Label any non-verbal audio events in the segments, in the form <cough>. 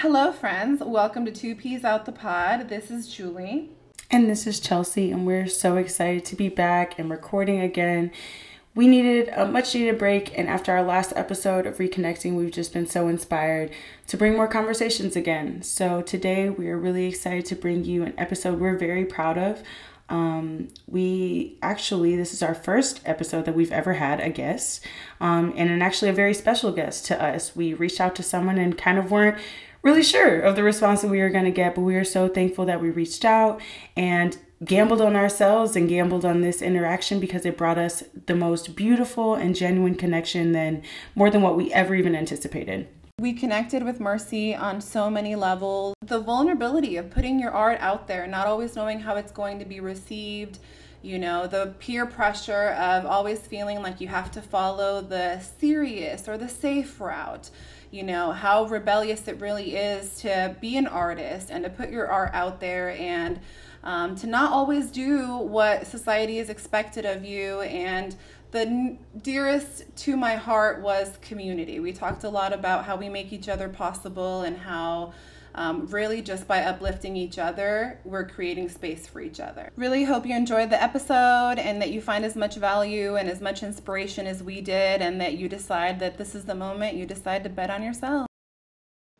Hello, friends. Welcome to Two Peas Out the Pod. This is Julie. And this is Chelsea, and we're so excited to be back and recording again. We needed a much needed break, and after our last episode of reconnecting, we've just been so inspired to bring more conversations again. So, today we are really excited to bring you an episode we're very proud of. Um, we actually, this is our first episode that we've ever had a guest, um, and an actually a very special guest to us. We reached out to someone and kind of weren't really sure of the response that we were going to get, but we are so thankful that we reached out and gambled on ourselves and gambled on this interaction because it brought us the most beautiful and genuine connection than more than what we ever even anticipated. We connected with Mercy on so many levels. The vulnerability of putting your art out there, not always knowing how it's going to be received, you know, the peer pressure of always feeling like you have to follow the serious or the safe route you know, how rebellious it really is to be an artist and to put your art out there and um, to not always do what society is expected of you. And the dearest to my heart was community. We talked a lot about how we make each other possible and how um, really just by uplifting each other, we're creating space for each other. Really hope you enjoyed the episode and that you find as much value and as much inspiration as we did, and that you decide that this is the moment you decide to bet on yourself.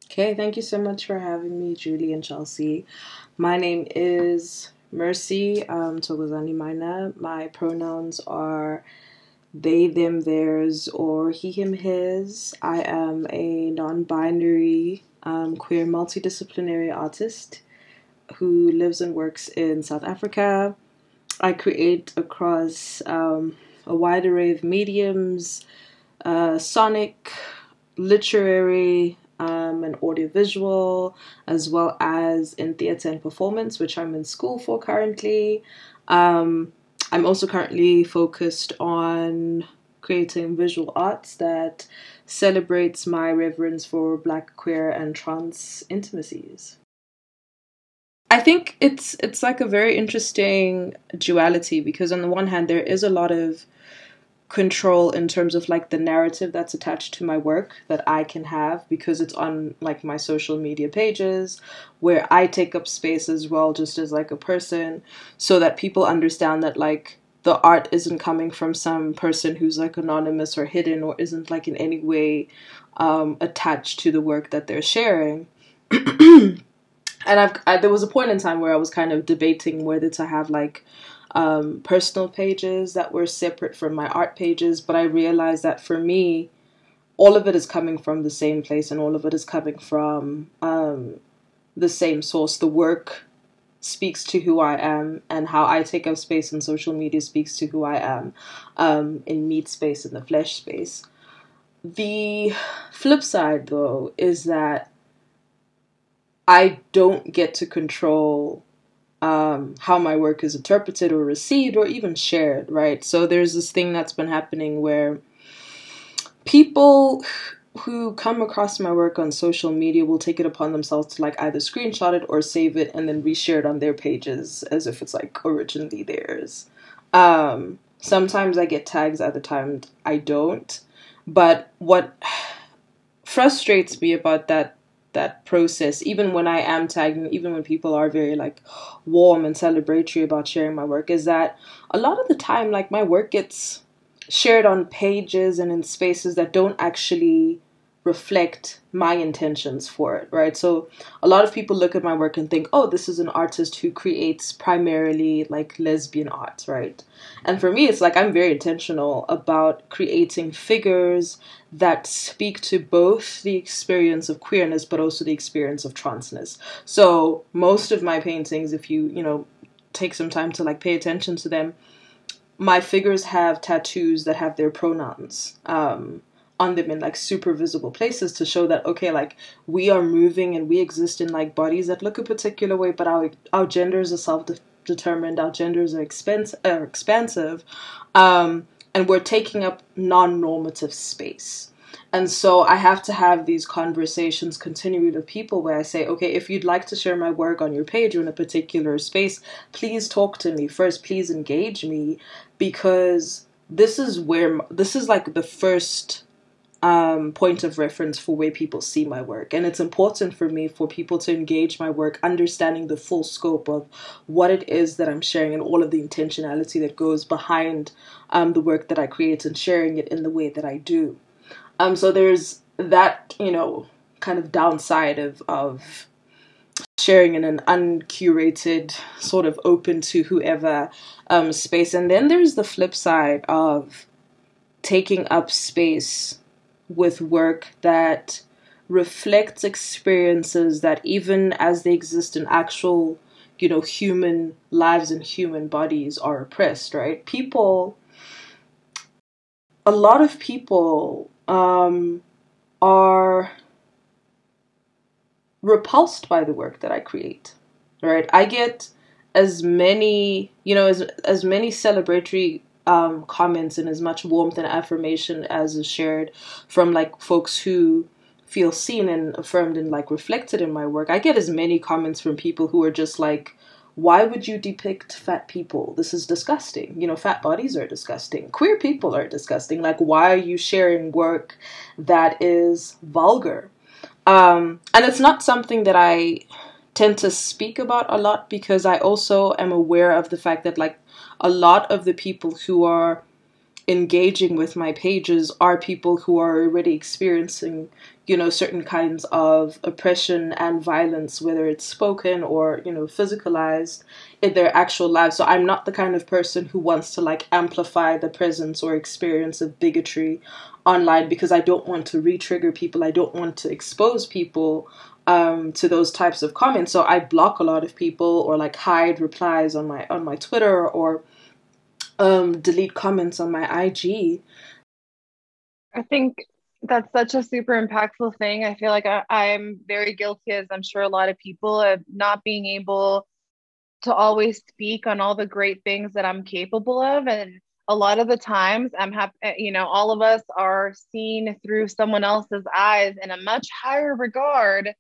Okay, thank you so much for having me, Julie and Chelsea. My name is Mercy um, Thokozane. My pronouns are they, them, theirs, or he, him, his. I am a non binary um, queer multidisciplinary artist who lives and works in South Africa. I create across um, a wide array of mediums uh, sonic, literary, um, and audiovisual, as well as in theatre and performance, which I'm in school for currently. Um, I'm also currently focused on creating visual arts that celebrates my reverence for black, queer, and trans intimacies. I think it's it's like a very interesting duality because on the one hand there is a lot of control in terms of like the narrative that's attached to my work that I can have because it's on like my social media pages where I take up space as well just as like a person so that people understand that like the art isn't coming from some person who's like anonymous or hidden or isn't like in any way um, attached to the work that they're sharing. <clears throat> and I've I, there was a point in time where I was kind of debating whether to have like um, personal pages that were separate from my art pages, but I realized that for me, all of it is coming from the same place and all of it is coming from um, the same source. The work speaks to who I am, and how I take up space in social media speaks to who I am um, in meat space, in the flesh space. The flip side, though, is that I don't get to control um, how my work is interpreted or received or even shared, right? So there's this thing that's been happening where people who come across my work on social media will take it upon themselves to like either screenshot it or save it and then reshare it on their pages as if it's like originally theirs. Um, sometimes I get tags, other times I don't. But what <sighs> frustrates me about that that process, even when I am tagging, even when people are very like warm and celebratory about sharing my work, is that a lot of the time, like my work gets shared on pages and in spaces that don't actually reflect my intentions for it, right? So a lot of people look at my work and think, oh, this is an artist who creates primarily like lesbian art, right? And for me, it's like I'm very intentional about creating figures that speak to both the experience of queerness but also the experience of transness. So most of my paintings, if you, you know, take some time to like pay attention to them, my figures have tattoos that have their pronouns. Um, on them in like super visible places to show that okay like we are moving and we exist in like bodies that look a particular way but our our genders are self determined our genders are expense are expansive um, and we're taking up non-normative space and so I have to have these conversations continually with people where I say, okay, if you'd like to share my work on your page or in a particular space, please talk to me first. Please engage me because this is where this is like the first um, point of reference for where people see my work. And it's important for me for people to engage my work, understanding the full scope of what it is that I'm sharing and all of the intentionality that goes behind um, the work that I create and sharing it in the way that I do. Um, so there's that, you know, kind of downside of, of sharing in an uncurated, sort of open to whoever um, space. And then there's the flip side of taking up space with work that reflects experiences that even as they exist in actual you know human lives and human bodies are oppressed right people a lot of people um, are repulsed by the work that i create right i get as many you know as as many celebratory um, comments and as much warmth and affirmation as is shared from like folks who feel seen and affirmed and like reflected in my work. I get as many comments from people who are just like, why would you depict fat people? This is disgusting. You know, fat bodies are disgusting. Queer people are disgusting. Like, why are you sharing work that is vulgar? Um, and it's not something that I tend to speak about a lot because I also am aware of the fact that, like, a lot of the people who are engaging with my pages are people who are already experiencing you know certain kinds of oppression and violence whether it's spoken or you know physicalized in their actual lives. So i'm not the kind of person who wants to like amplify the presence or experience of bigotry online because i don't want to re-trigger people. I don't want to expose people um, to those types of comments. So i block a lot of people or like hide replies on my on my twitter or um, delete comments on my IG. I think that's such a super impactful thing. I feel like I, I'm very guilty, as I'm sure a lot of people, of not being able to always speak on all the great things that I'm capable of. And a lot of the times, I'm happy, eh, you know, all of us are seen through someone else's eyes in a much higher regard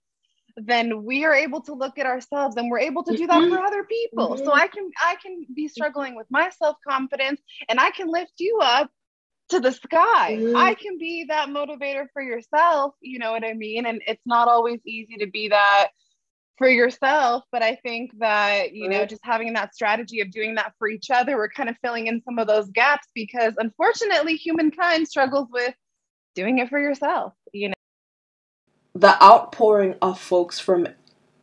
then we are able to look at ourselves and we're able to do that mm-hmm. for other people mm-hmm. so i can i can be struggling with my self-confidence and i can lift you up to the sky mm-hmm. i can be that motivator for yourself you know what i mean and it's not always easy to be that for yourself but i think that you know just having that strategy of doing that for each other we're kind of filling in some of those gaps because unfortunately humankind struggles with doing it for yourself you know the outpouring of folks from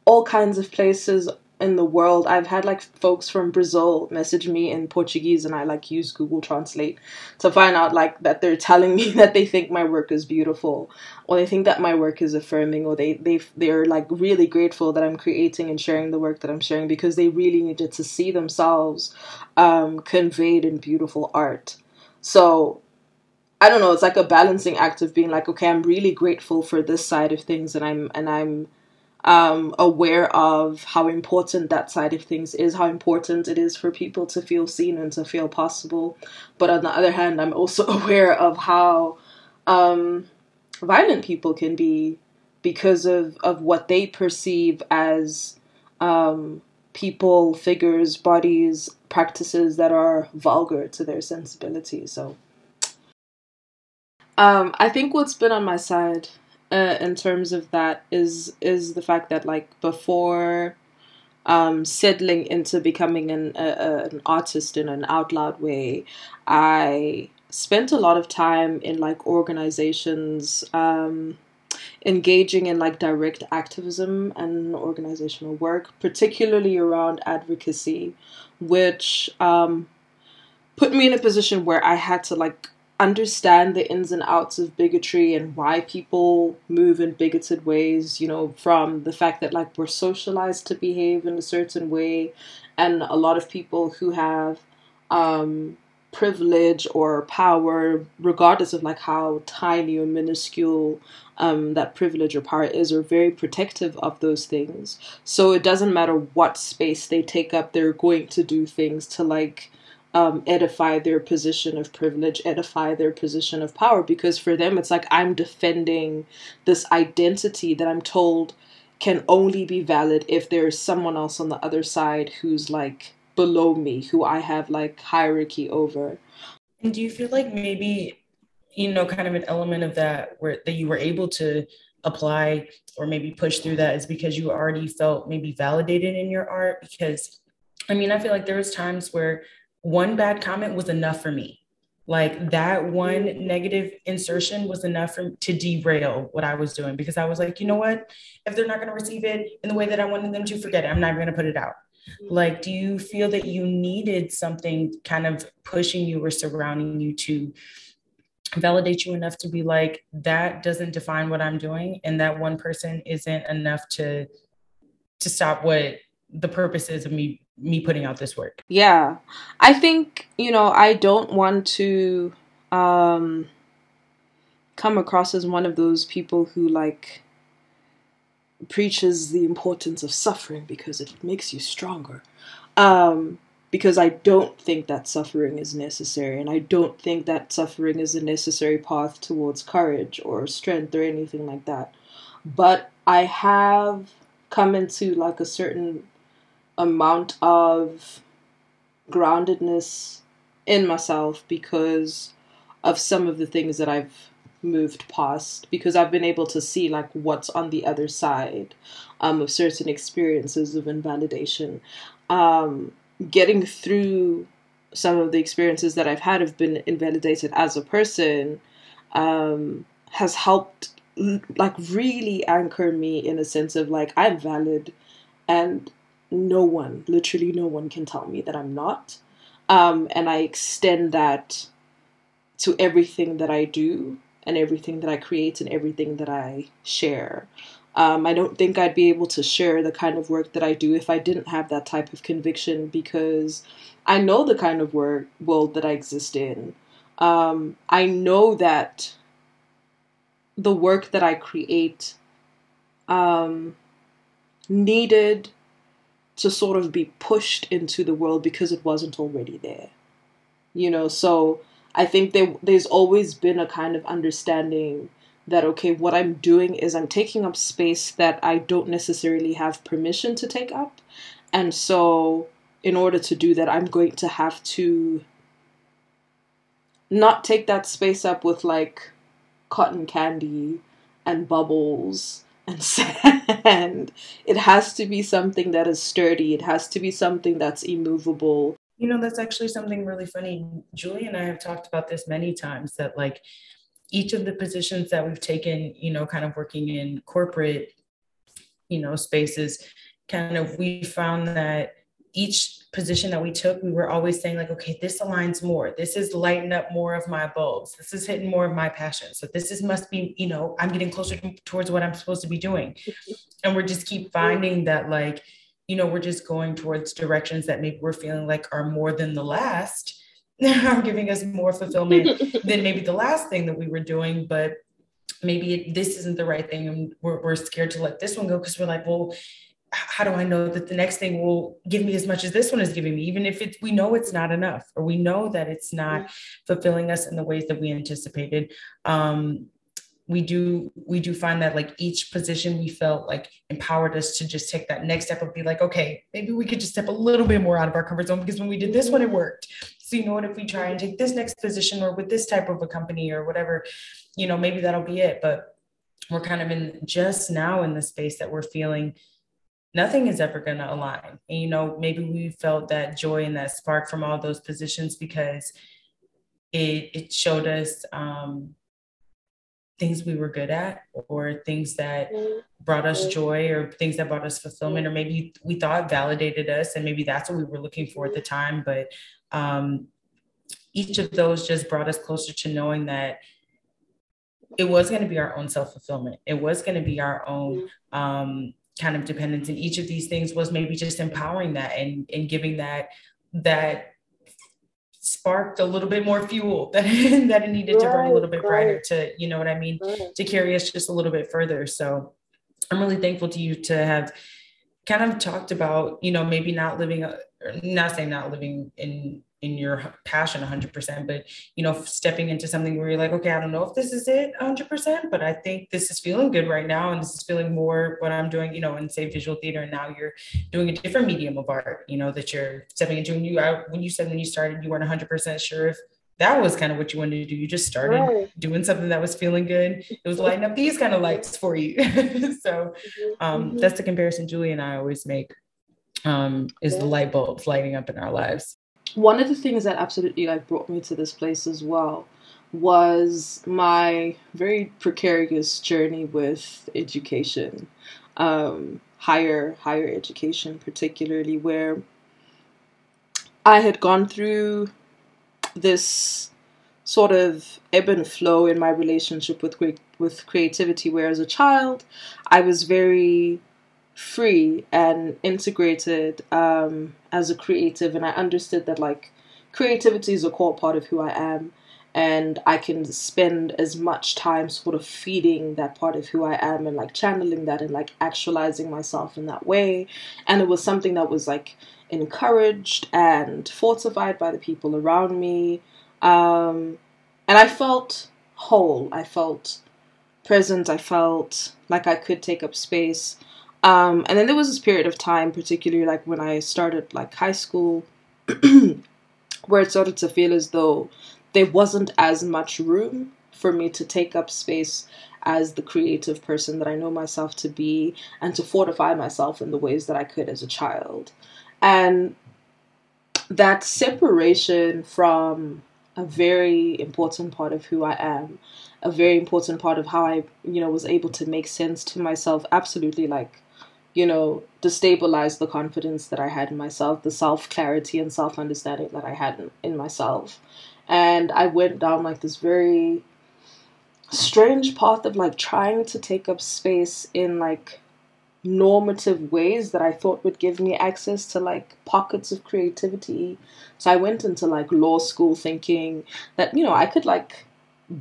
all kinds of places in the world. I've had like folks from Brazil message me in Portuguese and I like use Google Translate to find out like that they're telling me <laughs> that they think my work is beautiful or they think that my work is affirming or they they they're like really grateful that I'm creating and sharing the work that I'm sharing because they really needed to see themselves um, conveyed in beautiful art. So I don't know, it's like a balancing act of being like, okay, I'm really grateful for this side of things and I'm and I'm um, aware of how important that side of things is, how important it is for people to feel seen and to feel possible. But on the other hand, I'm also <laughs> aware of how um, violent people can be because of, of what they perceive as um, people, figures, bodies, practices that are vulgar to their sensibility. So um, I think what's been on my side uh, in terms of that is is the fact that like before um, settling into becoming an uh, an artist in an out loud way, I spent a lot of time in like organizations. Um, engaging in like direct activism and organizational work, particularly around advocacy, which um, put me in a position where I had to like understand the ins and outs of bigotry and why people move in bigoted ways, you know, from the fact that like we're socialized to behave in a certain way and a lot of people who have um privilege or power regardless of like how tiny or minuscule um, that privilege or power is are very protective of those things. So it doesn't matter what space they take up they're going to do things to like um, edify their position of privilege, edify their position of power, because for them it's like I'm defending this identity that I'm told can only be valid if there's someone else on the other side who's like below me, who I have like hierarchy over. And do you feel like maybe you know, kind of an element of that where that you were able to apply or maybe push through that is because you already felt maybe validated in your art because I mean, I feel like there was times where one bad comment was enough for me. Like that one mm-hmm. negative insertion was enough for, to derail what I was doing because I was like, you know what? If they're not going to receive it in the way that I wanted them to, forget it. I'm not going to put it out. Mm-hmm. Like, do you feel that you needed something kind of pushing you or surrounding you to validate you enough to be like, that doesn't define what I'm doing, and that one person isn't enough to to stop what the purpose is of me me putting out this work. Yeah. I think, you know, I don't want to um come across as one of those people who like preaches the importance of suffering because it makes you stronger. Um because I don't think that suffering is necessary and I don't think that suffering is a necessary path towards courage or strength or anything like that. But I have come into like a certain amount of groundedness in myself because of some of the things that I've moved past because I've been able to see like what's on the other side um, of certain experiences of invalidation. Um, getting through some of the experiences that I've had have been invalidated as a person um, has helped like really anchor me in a sense of like I'm valid and no one, literally no one can tell me that I'm not. Um, and I extend that to everything that I do and everything that I create and everything that I share. Um, I don't think I'd be able to share the kind of work that I do if I didn't have that type of conviction because I know the kind of work world that I exist in. Um, I know that the work that I create um, needed to sort of be pushed into the world because it wasn't already there. You know, so I think there there's always been a kind of understanding that okay, what I'm doing is I'm taking up space that I don't necessarily have permission to take up. And so in order to do that, I'm going to have to not take that space up with like cotton candy and bubbles and sand. It has to be something that is sturdy. It has to be something that's immovable. You know, that's actually something really funny. Julie and I have talked about this many times that, like, each of the positions that we've taken, you know, kind of working in corporate, you know, spaces, kind of, we found that each position that we took, we were always saying, like, okay, this aligns more. This is lighting up more of my bulbs. This is hitting more of my passion. So this is must be, you know, I'm getting closer to, towards what I'm supposed to be doing. <laughs> and we're just keep finding that, like, you know, we're just going towards directions that maybe we're feeling like are more than the last, <laughs> are giving us more fulfillment <laughs> than maybe the last thing that we were doing. But maybe this isn't the right thing and we're, we're scared to let this one go because we're like well how do I know that the next thing will give me as much as this one is giving me, even if it's we know it's not enough, or we know that it's not fulfilling us in the ways that we anticipated. Um, we do we do find that like each position we felt like empowered us to just take that next step and be like, okay, maybe we could just step a little bit more out of our comfort zone because when we did this one, it worked. So you know what, if we try and take this next position or with this type of a company or whatever, you know, maybe that'll be it. But we're kind of in just now in the space that we're feeling nothing is ever going to align. And, you know, maybe we felt that joy and that spark from all those positions because it, it showed us um, things we were good at or things that brought us joy or things that brought us fulfillment or maybe we thought validated us and maybe that's what we were looking for at the time. But um, each of those just brought us closer to knowing that it was going to be our own self-fulfillment. It was going to be our own um, kind of dependence and each of these things was maybe just empowering that and, and giving that that sparked a little bit more fuel <laughs> that, that it needed right, to burn a little bit right. brighter to you know what i mean right. to carry us just a little bit further so i'm really thankful to you to have kind of talked about you know maybe not living not saying not living in in your passion 100% but you know stepping into something where you're like okay i don't know if this is it 100% but i think this is feeling good right now and this is feeling more what i'm doing you know in say visual theater and now you're doing a different medium of art you know that you're stepping into and you I, when you said when you started you weren't 100% sure if that was kind of what you wanted to do. You just started right. doing something that was feeling good. It was lighting up these kind of lights for you. <laughs> so mm-hmm. um, mm-hmm. that's the comparison Julie and I always make um, is yeah. the light bulbs lighting up in our lives. One of the things that absolutely like brought me to this place as well was my very precarious journey with education, um, higher higher education particularly, where I had gone through this sort of ebb and flow in my relationship with with creativity. Where as a child, I was very free and integrated um, as a creative, and I understood that like creativity is a core part of who I am, and I can spend as much time sort of feeding that part of who I am and like channeling that and like actualizing myself in that way. And it was something that was like encouraged and fortified by the people around me. Um, and I felt whole. I felt present. I felt like I could take up space. Um, and then there was this period of time, particularly like when I started like high school, <clears throat> where it started to feel as though there wasn't as much room for me to take up space as the creative person that I know myself to be and to fortify myself in the ways that I could as a child. And that separation from a very important part of who I am, a very important part of how I, you know, was able to make sense to myself, absolutely like, you know, destabilize the confidence that I had in myself, the self clarity and self understanding that I had in, in myself. And I went down like this very strange path of like trying to take up space in like normative ways that I thought would give me access to like pockets of creativity. So I went into like law school thinking that, you know, I could like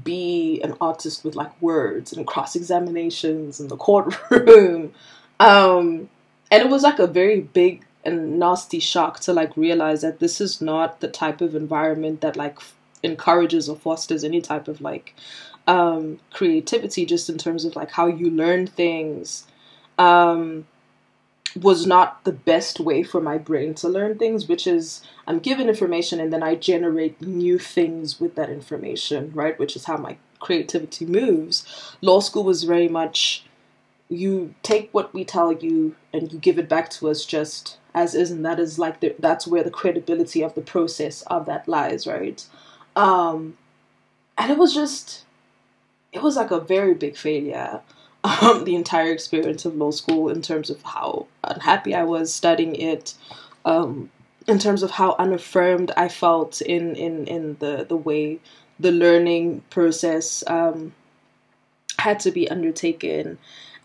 be an artist with like words and cross examinations in the courtroom. Um, and it was like a very big and nasty shock to like realize that this is not the type of environment that like encourages or fosters any type of like um, creativity just in terms of like how you learn things um, was not the best way for my brain to learn things, which is I'm given information and then I generate new things with that information, right? Which is how my creativity moves. Law school was very much you take what we tell you and you give it back to us just as is, and that is like the, that's where the credibility of the process of that lies, right? Um, and it was just, it was like a very big failure um, the entire experience of law school in terms of how unhappy I was studying it, um, in terms of how unaffirmed I felt in in in the the way the learning process um, had to be undertaken,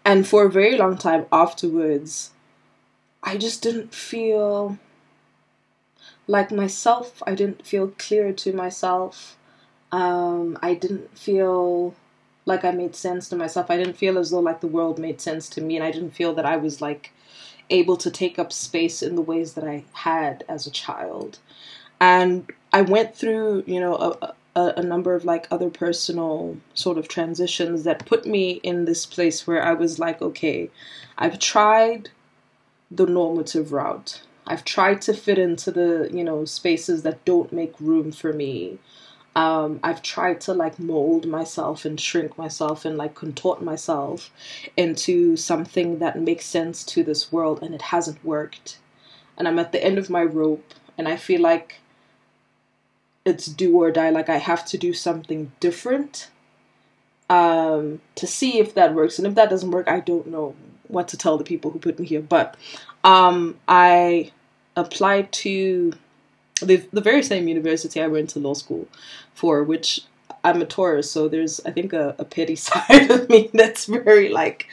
and for a very long time afterwards, I just didn't feel like myself. I didn't feel clear to myself. Um, I didn't feel like I made sense to myself. I didn't feel as though like the world made sense to me, and I didn't feel that I was like able to take up space in the ways that I had as a child. And I went through, you know, a, a, a number of like other personal sort of transitions that put me in this place where I was like, okay, I've tried the normative route. I've tried to fit into the, you know, spaces that don't make room for me um, I've tried to like mold myself and shrink myself and like contort myself into something that makes sense to this world, and it hasn't worked. And I'm at the end of my rope, and I feel like it's do or die. Like I have to do something different um, to see if that works. And if that doesn't work, I don't know what to tell the people who put me here. But um, I applied to the, the very same university I went to law school for, which I'm a Taurus, so there's I think a, a petty <laughs> side of me that's very like,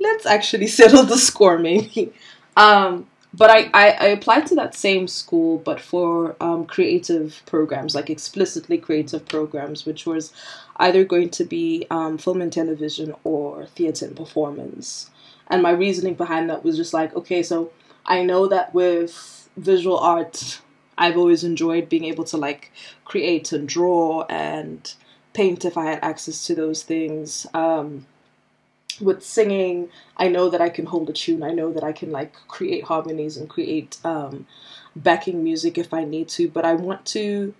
let's actually settle the score maybe. Um, but I, I, I, applied to that same school, but for um, creative programs, like explicitly creative programs, which was either going to be um, film and television or theater and performance. And my reasoning behind that was just like, okay, so I know that with visual art, I've always enjoyed being able to like create and draw and paint if I had access to those things. Um, with singing, I know that I can hold a tune. I know that I can like create harmonies and create um, backing music if I need to. But I want to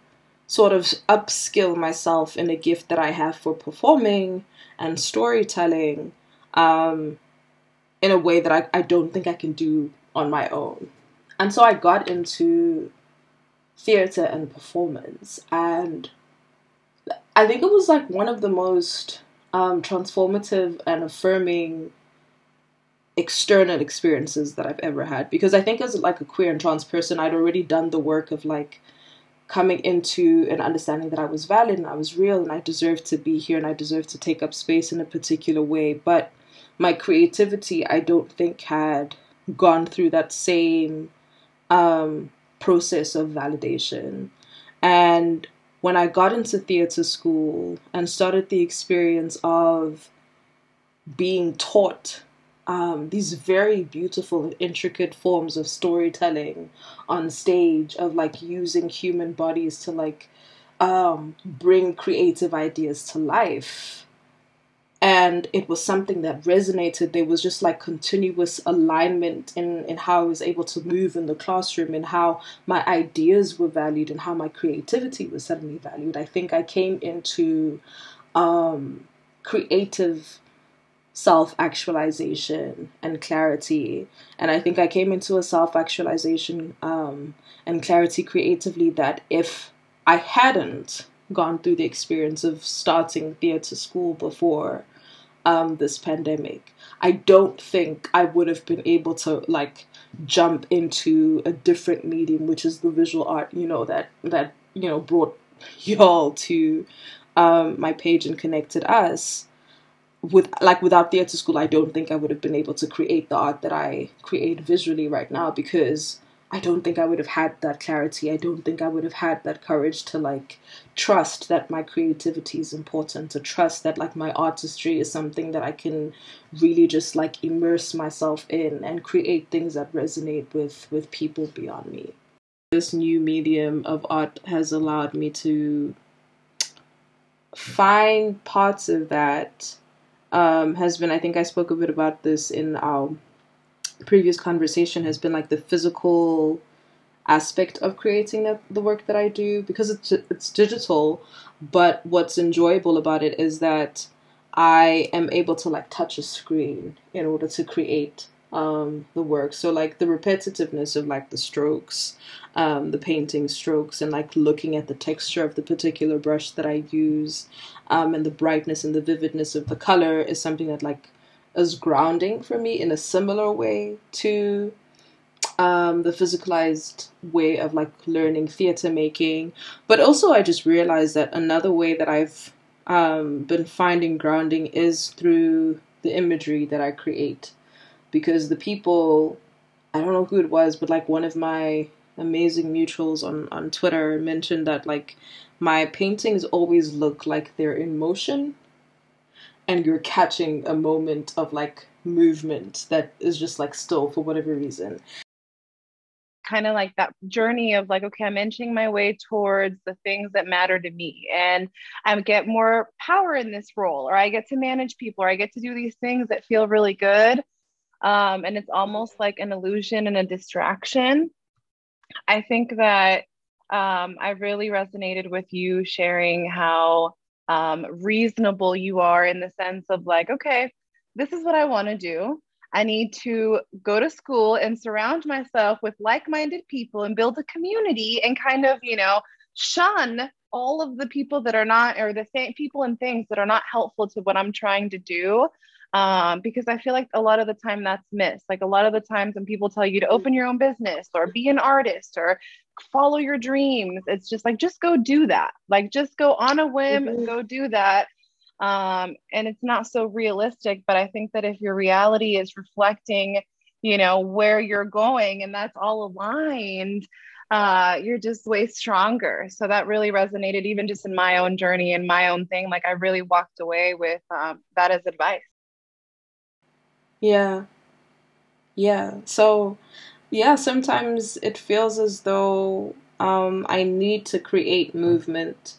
sort of upskill myself in a gift that I have for performing and storytelling um, in a way that I, I don't think I can do on my own. And so I got into theater and performance, and I think it was like one of the most um, transformative and affirming external experiences that I've ever had. Because I think as like a queer and trans person I'd already done the work of like coming into an understanding that I was valid and I was real and I deserved to be here and I deserved to take up space in a particular way. But my creativity I don't think had gone through that same um, process of validation. And when I got into theater school and started the experience of being taught um, these very beautiful intricate forms of storytelling on stage of like using human bodies to like um, bring creative ideas to life and it was something that resonated there was just like continuous alignment in in how i was able to move in the classroom and how my ideas were valued and how my creativity was suddenly valued i think i came into um, creative self actualization and clarity. And I think I came into a self actualization um, and clarity creatively that if I hadn't gone through the experience of starting theatre school before um, this pandemic, I don't think I would have been able to like jump into a different medium, which is the visual art. You know that that you know brought y'all to um, my page and connected us with like without theater school i don't think i would have been able to create the art that i create visually right now because i don't think i would have had that clarity. I don't think i would have had that courage to like trust that my creativity is important to trust that like my artistry is something that i can really just like immerse myself in and create things that resonate with with people beyond me. This new medium of art has allowed me to find parts of that um, has been, I think I spoke a bit about this in our previous conversation, has been like the physical aspect of creating the, the work that I do because it's it's digital, but what's enjoyable about it is that I am able to like touch a screen in order to create um, the work. So like the repetitiveness of like the strokes, um, the painting strokes, and like looking at the texture of the particular brush that I use, um, and the brightness and the vividness of the color is something that like is grounding for me in a similar way to um, the physicalized way of like learning theater making. But also, I just realized that another way that I've um, been finding grounding is through the imagery that I create because the people I don't know who it was, but like one of my amazing mutuals on on Twitter mentioned that like my paintings always look like they're in motion and you're catching a moment of like movement that is just like still for whatever reason kind of like that journey of like okay i'm inching my way towards the things that matter to me and i get more power in this role or i get to manage people or i get to do these things that feel really good um, and it's almost like an illusion and a distraction. I think that um, I really resonated with you sharing how um, reasonable you are in the sense of like, okay, this is what I want to do. I need to go to school and surround myself with like minded people and build a community and kind of, you know, shun all of the people that are not, or the th- people and things that are not helpful to what I'm trying to do um, because I feel like a lot of the time that's missed. Like a lot of the times when people tell you to open your own business or be an artist or follow your dreams, it's just like, just go do that. Like, just go on a whim, mm-hmm. go do that. Um, and it's not so realistic, but I think that if your reality is reflecting, you know, where you're going and that's all aligned, uh, you're just way stronger. So that really resonated, even just in my own journey and my own thing. Like I really walked away with um, that as advice. Yeah. Yeah. So, yeah, sometimes it feels as though um, I need to create movement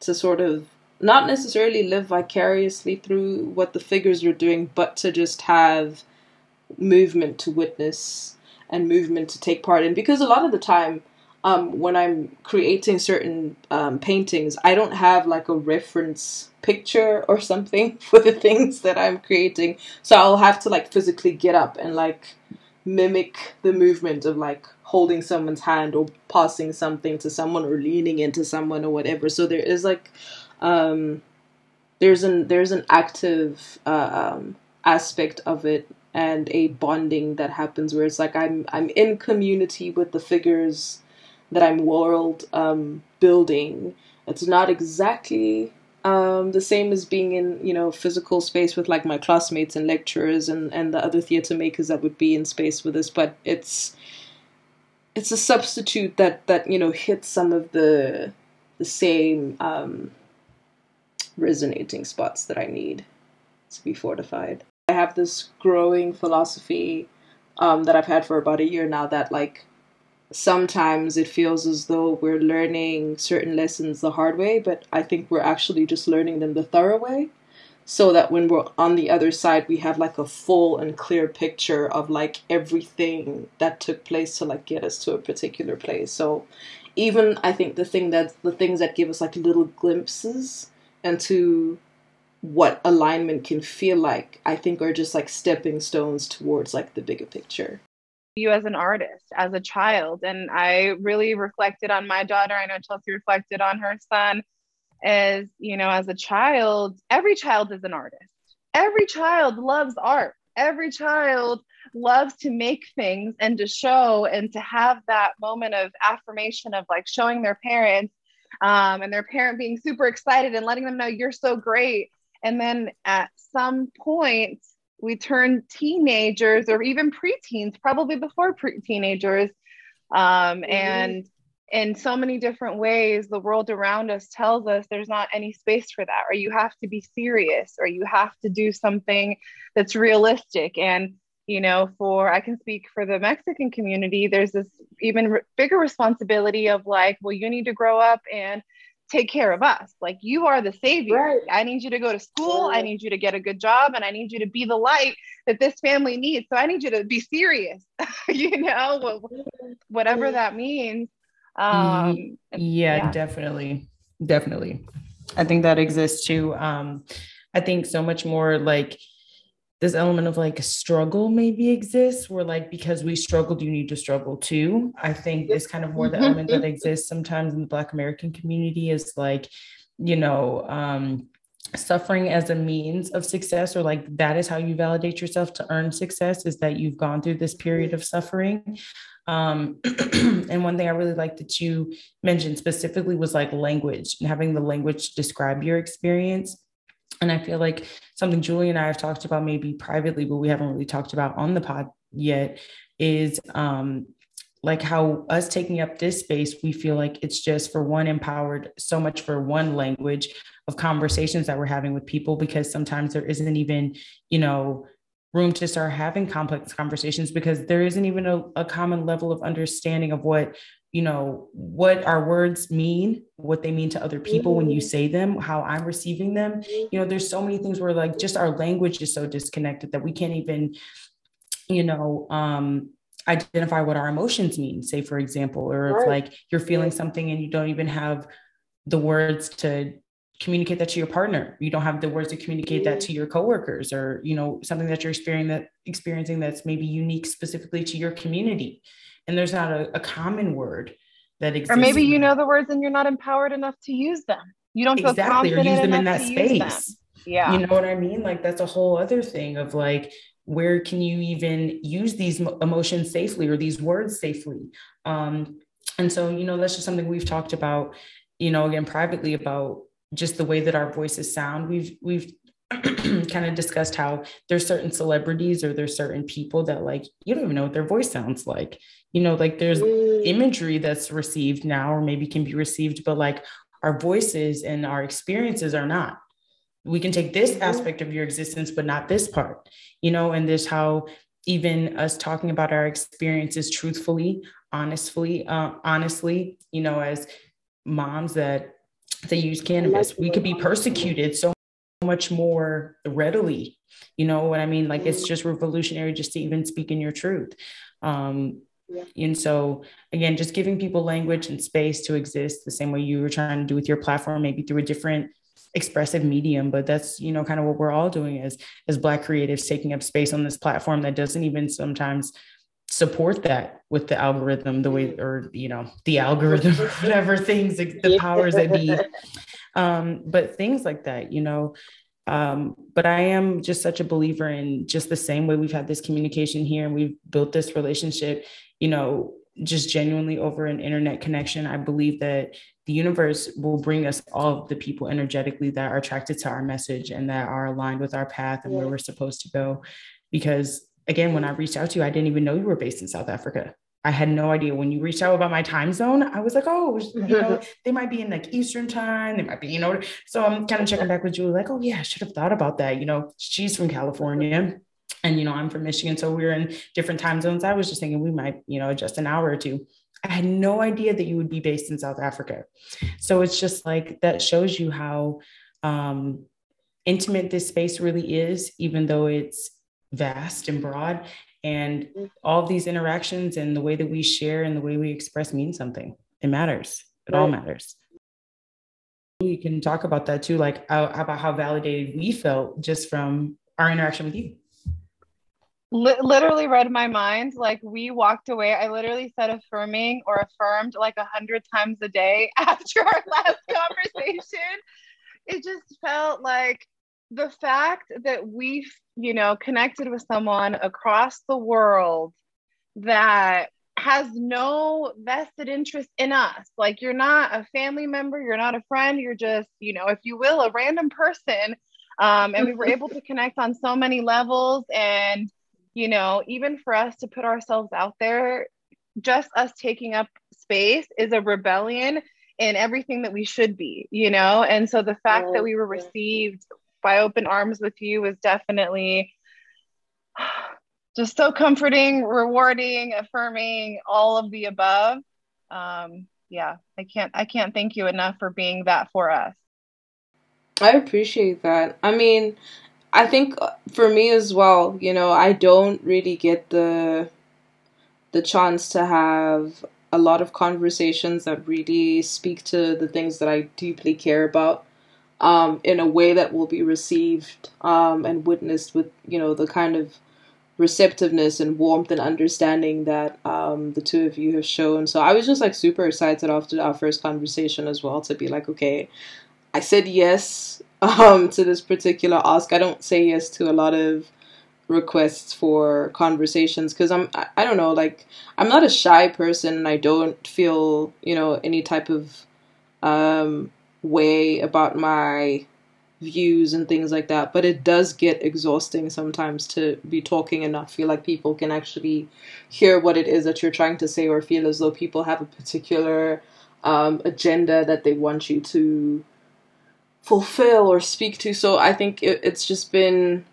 to sort of not necessarily live vicariously through what the figures are doing, but to just have movement to witness and movement to take part in. Because a lot of the time, um, when I'm creating certain um, paintings, I don't have like a reference picture or something <laughs> for the things that I'm creating. So I'll have to like physically get up and like mimic the movement of like holding someone's hand or passing something to someone or leaning into someone or whatever. So there is like um, there's an there's an active uh, um, aspect of it and a bonding that happens where it's like I'm I'm in community with the figures that I'm world um, building. It's not exactly um, the same as being in you know physical space with like my classmates and lecturers and and the other theater makers that would be in space with us, but it's it's a substitute that that you know hits some of the the same um, resonating spots that I need to be fortified. I have this growing philosophy um, that I've had for about a year now that like sometimes it feels as though we're learning certain lessons the hard way, but I think we're actually just learning them the thorough way. So that when we're on the other side, we have like a full and clear picture of like everything that took place to like get us to a particular place. So even I think the thing that the things that give us like little glimpses into what alignment can feel like, I think are just like stepping stones towards like the bigger picture. You as an artist, as a child, and I really reflected on my daughter. I know Chelsea reflected on her son. As you know, as a child, every child is an artist. Every child loves art. Every child loves to make things and to show and to have that moment of affirmation of like showing their parents um, and their parent being super excited and letting them know you're so great and then at some point, we turn teenagers or even preteens, probably before pre- teenagers. Um, mm-hmm. And in so many different ways, the world around us tells us there's not any space for that, or you have to be serious, or you have to do something that's realistic. And, you know, for I can speak for the Mexican community, there's this even bigger responsibility of like, well, you need to grow up and take care of us. Like you are the savior. Right. I need you to go to school. Right. I need you to get a good job and I need you to be the light that this family needs. So I need you to be serious, <laughs> you know, whatever that means. Um, yeah, yeah, definitely. Definitely. I think that exists too. Um, I think so much more like this element of like struggle maybe exists where like because we struggled you need to struggle too. I think is kind of more the element that exists sometimes in the black american community is like you know um suffering as a means of success or like that is how you validate yourself to earn success is that you've gone through this period of suffering. Um, <clears throat> and one thing i really liked that you mentioned specifically was like language and having the language describe your experience and I feel like something Julie and I have talked about maybe privately, but we haven't really talked about on the pod yet is um, like how us taking up this space, we feel like it's just for one empowered so much for one language of conversations that we're having with people because sometimes there isn't even, you know, room to start having complex conversations because there isn't even a, a common level of understanding of what you know what our words mean what they mean to other people when you mm-hmm. say them how i'm receiving them. You know there's so many things where like just our language is so disconnected that we can't even you know um identify what our emotions mean. Say for example or if like you're feeling something and you don't even have the words to communicate that to your partner. You don't have the words to communicate that to your coworkers or you know something that you're experiencing that experiencing that's maybe unique specifically to your community and there's not a, a common word that exists. Or maybe you know the words and you're not empowered enough to use them. You don't feel exactly, confident or use them in that space. Yeah. You know what I mean? Like that's a whole other thing of like, where can you even use these emotions safely or these words safely? Um, and so, you know, that's just something we've talked about, you know, again, privately about just the way that our voices sound. We've, we've <clears throat> kind of discussed how there's certain celebrities or there's certain people that like you don't even know what their voice sounds like you know like there's mm. imagery that's received now or maybe can be received but like our voices and our experiences are not we can take this mm-hmm. aspect of your existence but not this part you know and this how even us talking about our experiences truthfully honestly uh, honestly you know as moms that they use cannabis we could be <laughs> persecuted so much more readily. You know what I mean? Like it's just revolutionary just to even speak in your truth. Um, Yeah. And so, again, just giving people language and space to exist the same way you were trying to do with your platform, maybe through a different expressive medium but that's you know kind of what we're all doing as as black creatives taking up space on this platform that doesn't even sometimes support that with the algorithm the way or you know the algorithm <laughs> whatever things the powers that be um but things like that you know? Um but i am just such a believer in just the same way we've had this communication here and we've built this relationship you know just genuinely over an internet connection. I believe that the universe will bring us all of the people energetically that are attracted to our message and that are aligned with our path and where we're supposed to go. Because again, when I reached out to you, I didn't even know you were based in South Africa. I had no idea when you reached out about my time zone. I was like, oh, you know, <laughs> they might be in like Eastern time. They might be, you know. So I'm kind of checking back with Julie, like, oh yeah, I should have thought about that. You know, she's from California, and you know, I'm from Michigan, so we're in different time zones. I was just thinking we might, you know, adjust an hour or two. I had no idea that you would be based in South Africa. So it's just like that shows you how um, intimate this space really is, even though it's vast and broad and all these interactions and the way that we share and the way we express mean something. It matters. It right. all matters. We can talk about that too like uh, about how validated we felt just from our interaction with you. Literally read my mind. Like we walked away. I literally said affirming or affirmed like a hundred times a day <laughs> after our last conversation. It just felt like the fact that we've, you know, connected with someone across the world that has no vested interest in us. Like you're not a family member, you're not a friend, you're just, you know, if you will, a random person. Um, and we were able to connect on so many levels. And, you know, even for us to put ourselves out there, just us taking up space is a rebellion in everything that we should be, you know? And so the fact that we were received by open arms with you was definitely <sighs> just so comforting, rewarding, affirming, all of the above. Um, yeah, I can't I can't thank you enough for being that for us. I appreciate that. I mean, I think for me as well, you know, I don't really get the the chance to have a lot of conversations that really speak to the things that I deeply care about um, in a way that will be received um, and witnessed with you know the kind of receptiveness and warmth and understanding that um, the two of you have shown. So I was just like super excited after our first conversation as well to be like, okay, I said yes <laughs> um, to this particular ask. I don't say yes to a lot of requests for conversations because I'm I, I don't know like I'm not a shy person and I don't feel you know any type of um way about my views and things like that. But it does get exhausting sometimes to be talking and not feel like people can actually hear what it is that you're trying to say or feel as though people have a particular um, agenda that they want you to fulfill or speak to. So I think it, it's just been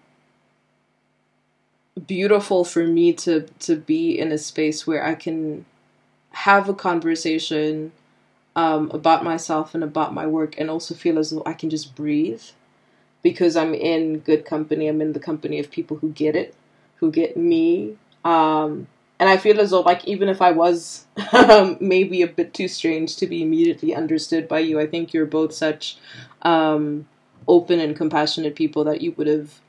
beautiful for me to to be in a space where I can have a conversation um, about myself and about my work, and also feel as though I can just breathe because I'm in good company. I'm in the company of people who get it, who get me. Um, and I feel as though, like, even if I was <laughs> um, maybe a bit too strange to be immediately understood by you, I think you're both such um, open and compassionate people that you would have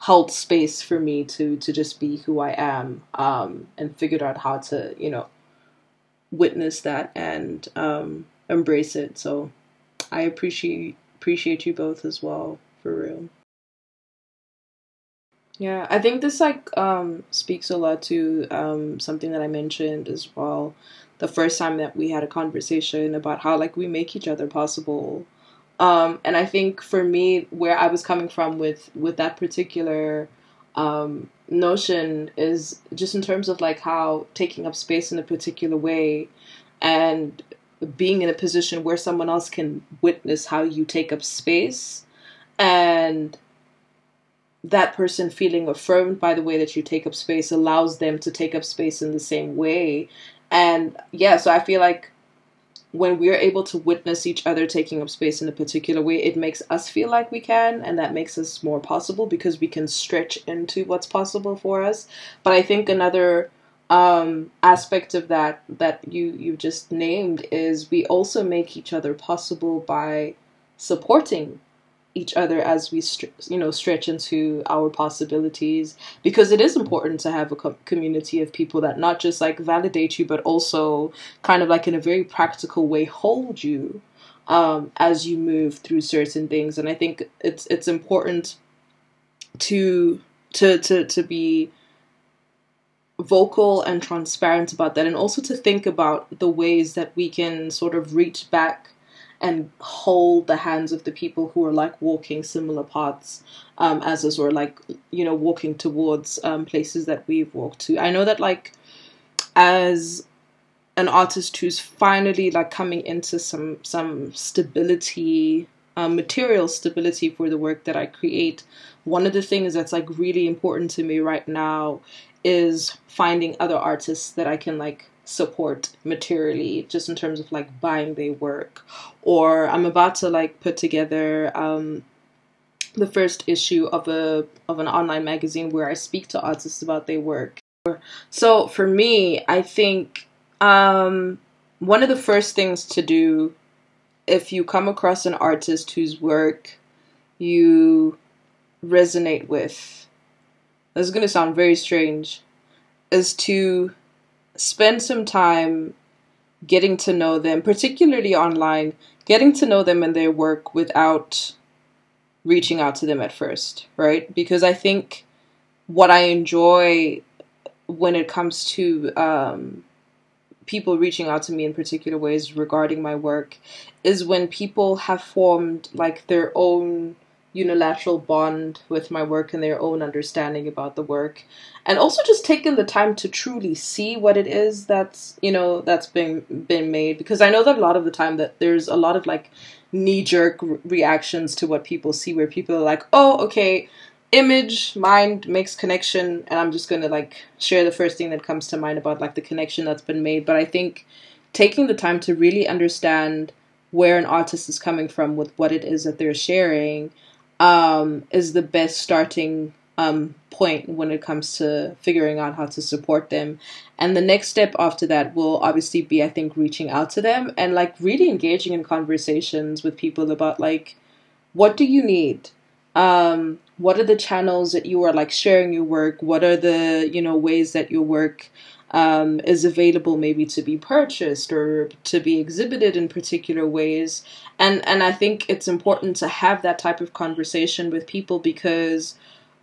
held space for me to to just be who I am um, and figured out how to, you know, witness that and um, embrace it. So I appreciate appreciate you both as well for real. Yeah, I think this like um, speaks a lot to um, something that I mentioned as well. The first time that we had a conversation about how like we make each other possible, um, and I think for me, where I was coming from with with that particular um, notion is just in terms of like how taking up space in a particular way and being in a position where someone else can witness how you take up space and that person feeling affirmed by the way that you take up space allows them to take up space in the same way. And yeah so i feel like when we're able to witness each other taking up space in a particular way, it makes us feel like we can, and that makes us more possible because we can stretch into what's possible for us. But I think another um, aspect of that that you you just named is we also make each other possible by supporting each other as we you know stretch into our possibilities. Because it is important to have a co- community of people that not just like validate you but also kind of like in a very practical way hold you um, as you move through certain things. And i think it's it's important to to to to be vocal and transparent about that and also to think about the ways that we can sort of reach back and hold the hands of the people who are like walking similar paths um, as us or like you know walking towards um, places that we've walked to. I know that like as an artist who's finally like coming into some some stability um, material stability for the work that i create one of the things that's like really important to me right now is finding other artists that I can like support materially just in terms of like buying their work or I'm about to like put together um the first issue of a of an online magazine where I speak to artists about their work. So for me, I think um one of the first things to do if you come across an artist whose work you resonate with this is going to sound very strange, is to spend some time getting to know them, particularly online, getting to know them and their work without reaching out to them at first, right? Because I think what I enjoy when it comes to um, people reaching out to me in particular ways regarding my work is when people have formed like their own unilateral bond with my work and their own understanding about the work. And also just taking the time to truly see what it is that's you know that's been been made. Because i know that a lot of the time that there's a lot of like knee jerk re- reactions to what people see where people are like oh okay image mind makes connection and i'm just going to like share the first thing that comes to mind about like the connection that's been made. But i think taking the time to really understand where an artist is coming from with what it is that they're sharing um, is the best starting um, point when it comes to figuring out how to support them. And the next step after that will obviously be, I think, reaching out to them and like really engaging in conversations with people about like, what do you need? Um, what are the channels that you are like sharing your work? What are the, you know, ways that your work um, is available maybe to be purchased or to be exhibited in particular ways. And and I think it's important to have that type of conversation with people because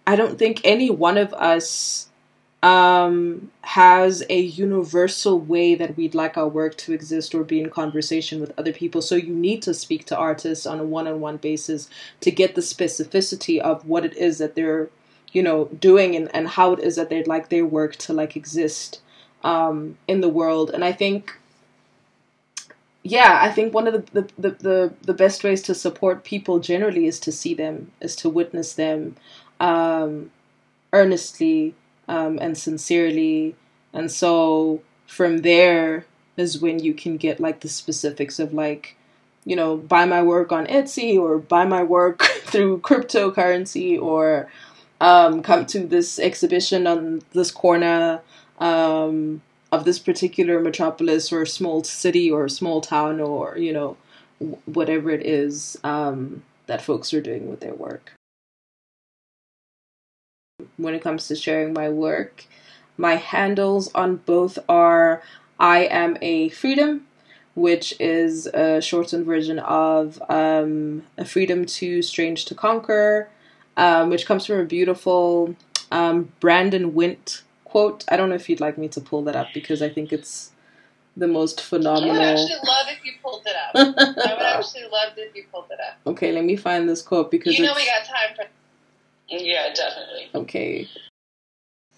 I don't think any one of us um, has a universal way that we'd like our work to exist or be in conversation with other people. So you need to speak to artists on a one-on-one basis to get the specificity of what it is that they're you know doing and, and how it is that they'd like their work to like exist um, in the world. And I think, yeah, I think one of the, the, the, the, best ways to support people generally is to see them, is to witness them um, earnestly um, and sincerely. And so from there is when you can get like the specifics of like, you know, buy my work on Etsy or buy my work <laughs> through cryptocurrency or um, come to this exhibition on this corner um, of this particular metropolis or small city or small town or you know whatever it is um, that folks are doing with their work. When it comes to sharing my work, my handles on both are I am a freedom, which is a shortened version of um, a freedom too strange to conquer, um, which comes from a beautiful um, Brandon Wint quote. I don't know if you'd like me to pull that up because I think it's the most phenomenal. I would actually love if you pulled it up. <laughs> I would actually love if you pulled it up. Okay, let me find this quote because you know we got time for. Yeah, definitely. Okay.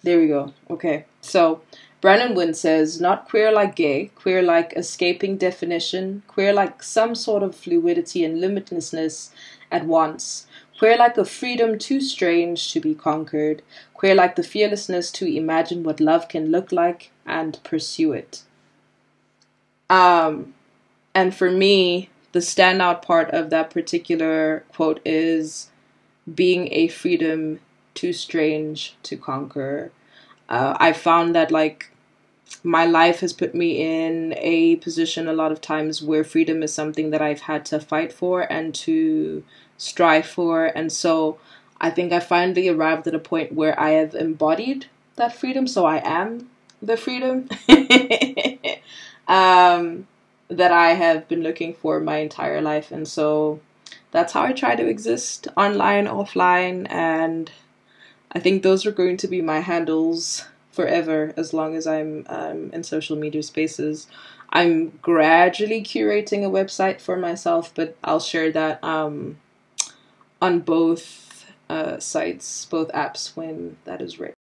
There we go. Okay, so Brandon Wint says, not queer like gay, queer like escaping definition, queer like some sort of fluidity and limitlessness at once, queer like a freedom too strange to be conquered, queer like the fearlessness to imagine what love can look like and pursue it. Um, and for me, the standout part of that particular quote is being a freedom too strange to conquer. Uh, I found that like my life has put me in a position a lot of times where freedom is something that I've had to fight for and to strive for. And so I think I finally arrived at a point where I have embodied that freedom. So I am the freedom <laughs> um, that I have been looking for my entire life. And so that's how I try to exist online, offline. And I think those are going to be my handles forever as long as I'm um, in social media spaces. I'm gradually curating a website for myself, but I'll share that um, on both uh, sites, both apps when that is ready.